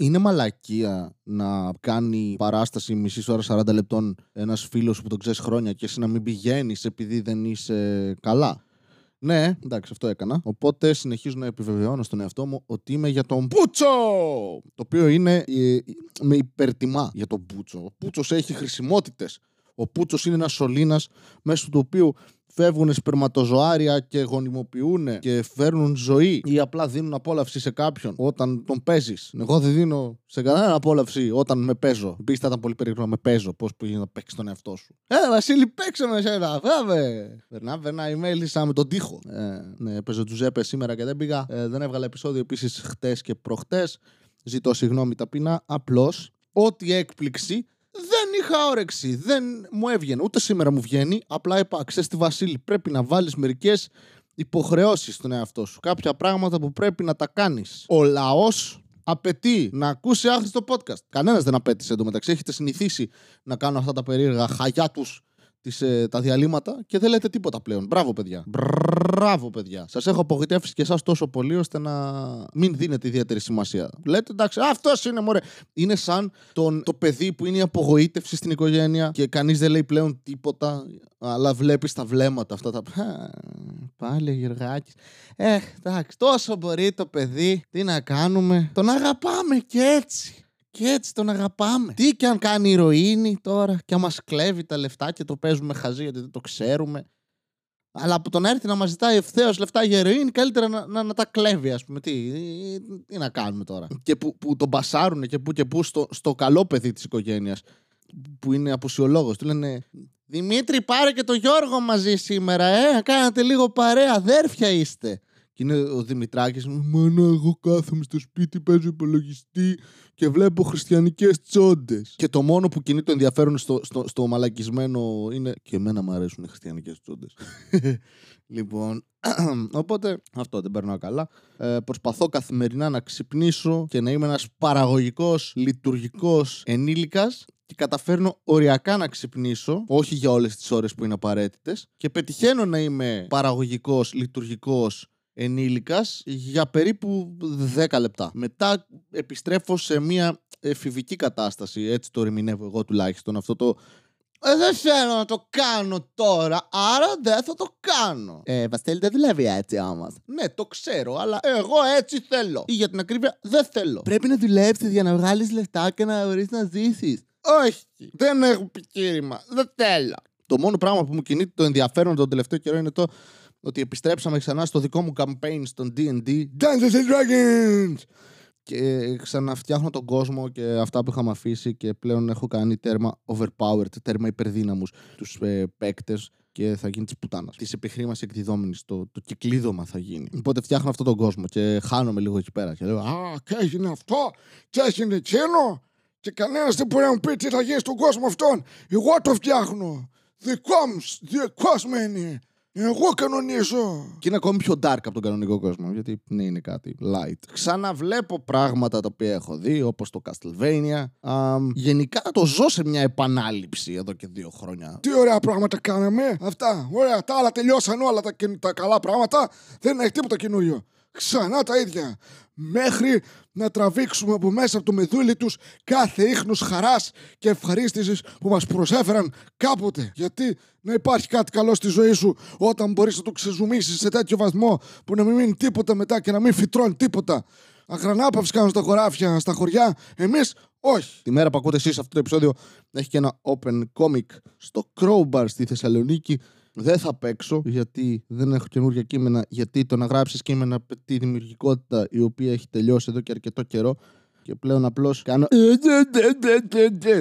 Είναι μαλακία να κάνει παράσταση μισής ώρα 40 λεπτών ένας φίλος που τον ξέρεις χρόνια και εσύ να μην πηγαίνεις επειδή δεν είσαι καλά. Ναι, εντάξει, αυτό έκανα. Οπότε συνεχίζω να επιβεβαιώνω στον εαυτό μου ότι είμαι για τον Μπούτσο! Το οποίο είναι. ε, με υπερτιμά για τον Μπούτσο. Ο Μπούτσος έχει χρησιμότητες. Ο Πούτσος είναι ένας σωλήνας μέσω του οποίου φεύγουν σπερματοζωάρια και γονιμοποιούν και φέρνουν ζωή ή απλά δίνουν απόλαυση σε κάποιον όταν τον παίζεις. Εγώ δεν δίνω σε κανέναν απόλαυση όταν με παίζω. Επίσης θα ήταν πολύ περίεργο να με παίζω. Πώς πήγε να παίξεις τον εαυτό σου. Ε, Βασίλη, παίξε με σένα, βέβαια. Περνά, ένα email σαν με τον τοίχο. Ε, ναι, έπαιζε Τζουζέπε σήμερα και δεν πήγα. Ε, δεν έβγαλε επεισόδιο επίσης χτες και προχτές. Ζητώ συγγνώμη ταπεινά. Απλώς ό,τι έκπληξη δεν είχα όρεξη. Δεν μου έβγαινε. Ούτε σήμερα μου βγαίνει. Απλά είπα, ξέρεις τη Βασίλη, πρέπει να βάλεις μερικές υποχρεώσεις στον εαυτό σου. Κάποια πράγματα που πρέπει να τα κάνεις. Ο λαός απαιτεί να ακούσει άχρηστο podcast. Κανένας δεν απέτησε εντωμεταξύ. Έχετε συνηθίσει να κάνω αυτά τα περίεργα χαγιά τους τις, ε, τα διαλύματα και δεν λέτε τίποτα πλέον. Μπράβο, παιδιά. Μπράβο, παιδιά. Σας έχω απογοητεύσει και εσάς τόσο πολύ ώστε να μην δίνετε ιδιαίτερη σημασία. Λέτε εντάξει, αυτός είναι μωρέ. Είναι σαν τον, το παιδί που είναι η απογοήτευση στην οικογένεια και κανείς δεν λέει πλέον τίποτα, αλλά βλέπεις τα βλέμματα αυτά τα. «Α, Πάλι ο Γεργάκη. Ε, εντάξει, τόσο μπορεί το παιδί. Τι να κάνουμε. Τον αγαπάμε και έτσι. Και έτσι τον αγαπάμε. Τι και αν κάνει ηρωίνη τώρα και αν μας κλέβει τα λεφτά και το παίζουμε χαζί γιατί δεν το ξέρουμε. Αλλά από το να έρθει να μας ζητάει ευθέως λεφτά για ηρωίνη, καλύτερα να, να, να τα κλέβει, ας πούμε. Τι, τι να κάνουμε τώρα. Και που, που τον μπασάρουν και που και που στο, στο καλό παιδί της οικογένειας, που είναι αποσιολόγο, του λένε Δημήτρη, πάρε και το Γιώργο μαζί σήμερα, ε. Κάνατε λίγο παρέα, αδέρφια είστε. Και είναι ο Δημητράκης Μάνα εγώ κάθομαι στο σπίτι Παίζω υπολογιστή Και βλέπω χριστιανικές τσόντες Και το μόνο που κινεί το ενδιαφέρον στο, στο, στο μαλακισμένο Είναι και εμένα μου αρέσουν οι χριστιανικές τσόντες Λοιπόν Οπότε αυτό δεν περνάω καλά. Ε, Προσπαθώ καθημερινά να ξυπνήσω Και να είμαι ένας παραγωγικός Λειτουργικός ενήλικας και καταφέρνω οριακά να ξυπνήσω, όχι για όλες τις ώρες που είναι απαραίτητες και πετυχαίνω να είμαι παραγωγικός, λειτουργικός ενήλικας για περίπου 10 λεπτά. Μετά επιστρέφω σε μια εφηβική κατάσταση, έτσι το ερμηνεύω εγώ τουλάχιστον αυτό το «Ε, δεν θέλω να το κάνω τώρα, άρα δεν θα το κάνω. Ε, Βασίλη, δεν δουλεύει έτσι όμως. Ναι, το ξέρω, αλλά εγώ έτσι θέλω. Ή για την ακρίβεια, δεν θέλω. Πρέπει να δουλέψεις για να βγάλεις λεφτά και να μπορείς να ζήσεις. Όχι, δεν έχω επιχείρημα. Δεν θέλω. Το μόνο πράγμα που μου κινεί το ενδιαφέρον τον τελευταίο καιρό είναι το ότι επιστρέψαμε ξανά στο δικό μου campaign στον D&D Dungeons and Dragons και ξαναφτιάχνω τον κόσμο και αυτά που είχαμε αφήσει και πλέον έχω κάνει τέρμα overpowered, τέρμα υπερδύναμους τους ε, παίκτες και θα γίνει της πουτάνας. Της επιχρήμασης εκδιδόμενης. Το, το κυκλίδωμα θα γίνει. Οπότε φτιάχνω αυτόν τον κόσμο και χάνομαι λίγο εκεί πέρα. Και λέω Α, και έγινε αυτό, και έγινε εκείνο. Και κανένας δεν μπορεί να μου πει τι θα γίνει στον κόσμο αυτόν. Εγώ το φτιάχνω. Δικό μου, δικό μου είναι. Εγώ κανονίζω. Και είναι ακόμη πιο dark από τον κανονικό κόσμο, γιατί ναι, είναι κάτι light. Ξαναβλέπω πράγματα τα οποία έχω δει, όπως το Castlevania. Αμ, γενικά το ζω σε μια επανάληψη εδώ και δύο χρόνια. Τι ωραία πράγματα κάναμε. Αυτά. Ωραία. Τα άλλα τελειώσαν όλα τα, καινου- τα καλά πράγματα. Δεν έχει τίποτα καινούριο. Ξανά τα ίδια. Μέχρι να τραβήξουμε από μέσα από το μεδούλι τους κάθε ίχνος χαράς και ευχαρίστησης που μας προσέφεραν κάποτε. Γιατί να υπάρχει κάτι καλό στη ζωή σου όταν μπορείς να το ξεζουμίσεις σε τέτοιο βαθμό που να μην μείνει τίποτα μετά και να μην φυτρώνει τίποτα. Αγρανάπαυση κάνουν στα χωράφια, στα χωριά. Εμείς όχι. Τη μέρα που ακούτε εσείς αυτό το επεισόδιο έχει και ένα open comic στο Crowbar στη Θεσσαλονίκη. Δεν θα παίξω γιατί δεν έχω καινούργια κείμενα. Γιατί το να γράψεις κείμενα απαιτεί δημιουργικότητα η οποία έχει τελειώσει εδώ και αρκετό καιρό. Και πλέον απλώς κάνω.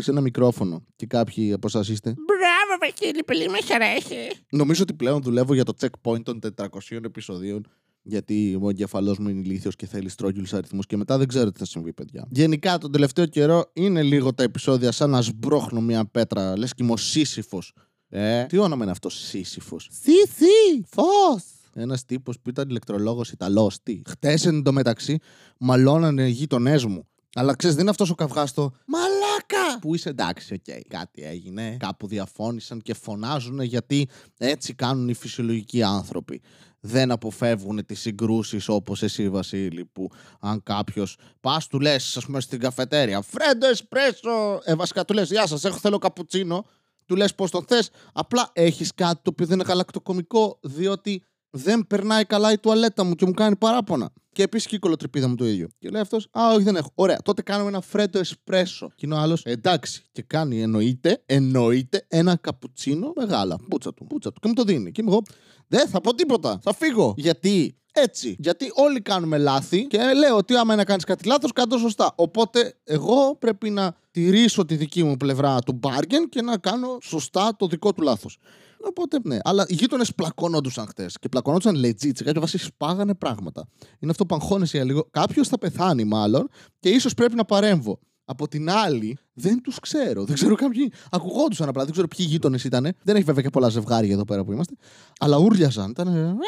σε ένα μικρόφωνο. Και κάποιοι από εσάς είστε. Μπράβο, Βασίλη, πολύ μας αρέσει. Νομίζω ότι πλέον δουλεύω για το checkpoint των 400 επεισοδίων. Γιατί ο εγκεφαλός μου είναι ηλίθιος και θέλει στρόγγυλους αριθμούς και μετά δεν ξέρω τι θα συμβεί, παιδιά. Γενικά, τον τελευταίο καιρό είναι λίγο τα επεισόδια σαν να σμπρώχνω μια πέτρα. Λες και είμαι ο Σύσυφος. Ε, τι όνομα είναι αυτός, Σύσυφος; Σύσυφος! Ένας τύπος που ήταν ηλεκτρολόγος Ιταλός. Τι. Χτες εντωμεταξύ μαλώνανε οι γείτονές μου. Αλλά ξέρεις, δεν είναι αυτός ο καυγάς το Μαλάκα! Που είσαι εντάξει, οκ. Κάτι έγινε. Κάπου διαφώνησαν και φωνάζουν γιατί έτσι κάνουν οι φυσιολογικοί άνθρωποι. δεν αποφεύγουν τις συγκρούσεις όπως εσύ Βασίλη που αν κάποιος πας του λες ας πούμε στην καφετέρια Φρέντο εσπρέσο ε, βασικά του λες γεια σας έχω θέλω καπουτσίνο του λες πώς τον θες απλά έχεις κάτι το οποίο δεν είναι γαλακτοκομικό διότι δεν περνάει καλά η τουαλέτα μου και μου κάνει παράπονα. Και επίσης και η κολοτρυπίδα μου το ίδιο. Και λέει αυτός, Α, όχι, δεν έχω. Ωραία, τότε κάνουμε ένα φρέτο εσπρέσο. Και είναι ο άλλος, Εντάξει. Και κάνει εννοείται, εννοείται ένα καπουτσίνο μεγάλα. Πούτσα του, πούτσα του. Και μου το δίνει. Και είμαι εγώ, Δεν θα πω τίποτα. Θα φύγω. Γιατί; Έτσι. Γιατί όλοι κάνουμε λάθη και λέω ότι άμα είναι να κάνεις κάτι λάθος, κάνω το σωστά. Οπότε εγώ πρέπει να τηρήσω τη δική μου πλευρά του bargain και να κάνω σωστά το δικό του λάθος. Οπότε ναι. Αλλά οι γείτονες πλακώνονταν χτες και πλακώνονταν legit. Σε κάποια βάση σπάγανε πράγματα. Είναι αυτό που αγχώνεσαι για λίγο. Κάποιος θα πεθάνει μάλλον και ίσως πρέπει να παρέμβω. Από την άλλη, δεν τους ξέρω. Δεν ξέρω κάποιοι. Ακουγόντουσαν απλά. Δεν ξέρω ποιοι γείτονες ήταν. Δεν έχει βέβαια και πολλά ζευγάρια εδώ πέρα που είμαστε. Αλλά ούρλιαζαν. Ήταν.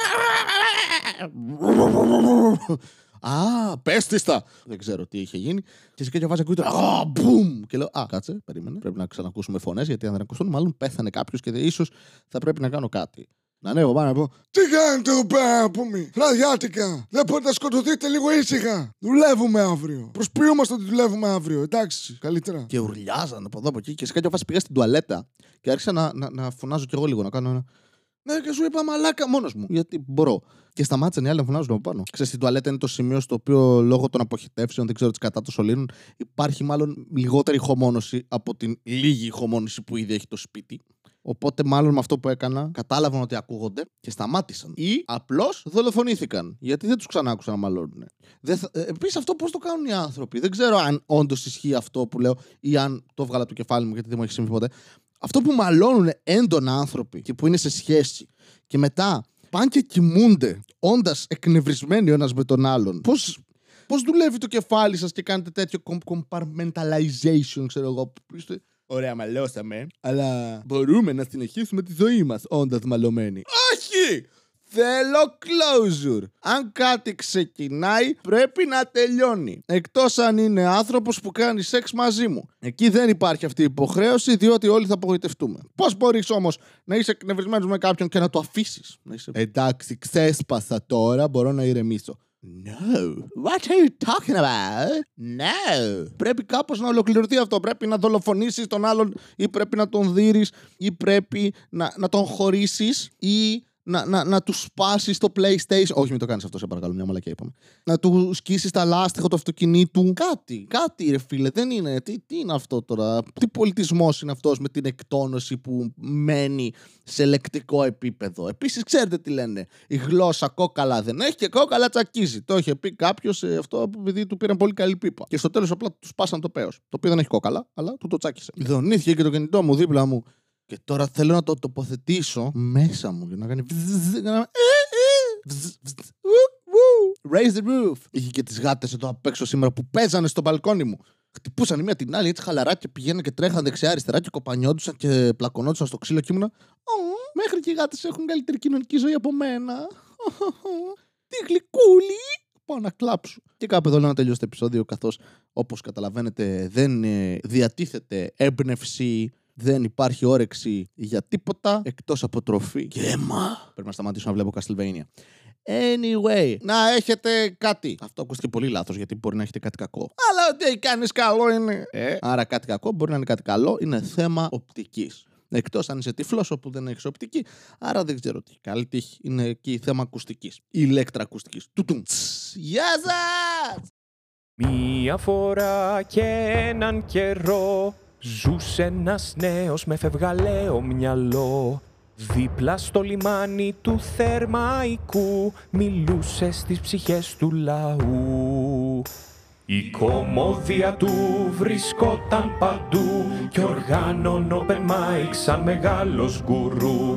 Α, πέστιστα! Δεν ξέρω τι είχε γίνει. Και σε κάποια βάση ακούγεται. Α, μπουμ! Και λέω, Α, κάτσε, περίμενε. Πρέπει να ξανακούσουμε φωνές, γιατί αν δεν ακουστούν, μάλλον πέθανε κάποιος και ίσως θα πρέπει να κάνω κάτι. Να ανέβω πάνω να πω. Τι κάνετε εδώ πέρα να πούμε. Βραδιάτικα. Δεν μπορείτε να σκοτωθείτε λίγο ήσυχα. Δουλεύουμε αύριο. Προσποιούμαστε ότι δουλεύουμε αύριο. Εντάξει, καλύτερα. Και ουρλιάζαν από εδώ από εκεί. Και σε κάποια φάση πήγα στην τουαλέτα και άρχισα να, να, να φωνάζω κι εγώ λίγο, να κάνω ένα. Ναι, και σου είπα μαλάκα μόνος μου. Γιατί μπορώ. Και σταμάτησαν οι άλλοι να φωνάζουν από πάνω. Ξέρεις, στην τουαλέτα είναι το σημείο στο οποίο λόγω των αποχητεύσεων, δεν ξέρω τι κατά το σωλήνων, υπάρχει μάλλον λιγότερη ηχομόνωση από την λίγη ηχομόνωση που ήδη έχει το σπίτι. Οπότε, μάλλον με αυτό που έκανα, κατάλαβαν ότι ακούγονται και σταμάτησαν. Ή απλώς δολοφονήθηκαν. Γιατί δεν τους ξανά άκουσαν να μαλώνουν. Επίσης, αυτό πώς το κάνουν οι άνθρωποι; Δεν ξέρω αν όντως ισχύει αυτό που λέω ή αν το έβγαλα από το κεφάλι μου γιατί δεν μου έχει συμβεί ποτέ. Αυτό που μαλώνουν έντονα άνθρωποι και που είναι σε σχέση και μετά πάνε και κοιμούνται όντας εκνευρισμένοι ο ένας με τον άλλον. Πώς πώς δουλεύει το κεφάλι σας και κάνετε τέτοιο compartmentalization, ξέρω εγώ. που είστε, Ωραία, μαλώσαμε, αλλά μπορούμε να συνεχίσουμε τη ζωή μας όντας μαλωμένοι. Όχι! Θέλω closure. Αν κάτι ξεκινάει, πρέπει να τελειώνει. Εκτός αν είναι άνθρωπος που κάνει σεξ μαζί μου. Εκεί δεν υπάρχει αυτή η υποχρέωση, διότι όλοι θα απογοητευτούμε. Πώς μπορείς όμως να είσαι εκνευρισμένος με κάποιον και να το αφήσεις; Είσαι... Εντάξει, ξέσπασα τώρα, μπορώ να ηρεμήσω. No. What are you talking about? No. Πρέπει κάπως να ολοκληρωθεί αυτό. Πρέπει να δολοφονήσεις τον άλλον ή πρέπει να τον δείρεις ή πρέπει να, να τον χωρίσεις ή να, να, να τους σπάσεις το PlayStation. Όχι, μην το κάνεις αυτό, σε παρακαλώ, μια μαλακία είπαμε. Να τους σκίσεις τα λάστιχα του αυτοκινήτου. Κάτι, κάτι ρε φίλε, δεν είναι. Τι, τι είναι αυτό τώρα, τι πολιτισμός είναι αυτός με την εκτόνωση που μένει σε λεκτικό επίπεδο; Επίσης, ξέρετε τι λένε. Η γλώσσα κόκαλα δεν έχει και κόκαλα τσακίζει. Το είχε πει κάποιος ε, αυτό επειδή του πήραν πολύ καλή πίπα. Και στο τέλος απλά τους σπάσαν το πέος. Το οποίο δεν έχει κόκαλα, αλλά του το τσάκισε. Δονήθηκε και το κινητό μου δίπλα μου. Και τώρα θέλω να το τοποθετήσω μέσα μου για να κάνει. Raise the roof. Είχε και τις γάτες εδώ απ' έξω σήμερα που παίζανε στο μπαλκόνι μου. Χτυπούσαν η μία την άλλη έτσι χαλαρά και πηγαίνανε και τρέχαν δεξιά-αριστερά και κοπανιόντουσαν και πλακωνόντουσαν στο ξύλο και ήμουνα. Μέχρι και οι γάτες έχουν καλύτερη κοινωνική ζωή από μένα. Τι γλυκούλη. Πάω να κλάψω. Και κάπου εδώ λέω να τελειώσει το επεισόδιο καθώς όπως καταλαβαίνετε δεν διατίθεται έμπνευση δεν υπάρχει όρεξη για τίποτα εκτός από τροφή και αίμα. Πρέπει να σταματήσω να βλέπω Castlevania. Anyway, να έχετε κάτι. Αυτό ακούστηκε πολύ λάθος γιατί μπορεί να έχετε κάτι κακό. Αλλά ό,τι κάνεις καλό είναι. Ε, άρα κάτι κακό μπορεί να είναι κάτι καλό. Είναι θέμα οπτικής. Εκτός αν είσαι τυφλός όπου δεν έχεις οπτική. Άρα δεν ξέρω τι. Καλή τύχη. Είναι εκεί θέμα ακουστικής. Ηλέκτρα ακουστικής. Τουτουμ. Γεια σας! Μία φορά και έναν καιρό Ζούσε ένας νέος με φευγαλαίο μυαλό. Δίπλα στο λιμάνι του Θερμαϊκού Μιλούσε στις ψυχές του λαού. Η κομμόδια του βρισκόταν παντού Κι οργάνων open mic σαν μεγάλος γκουρού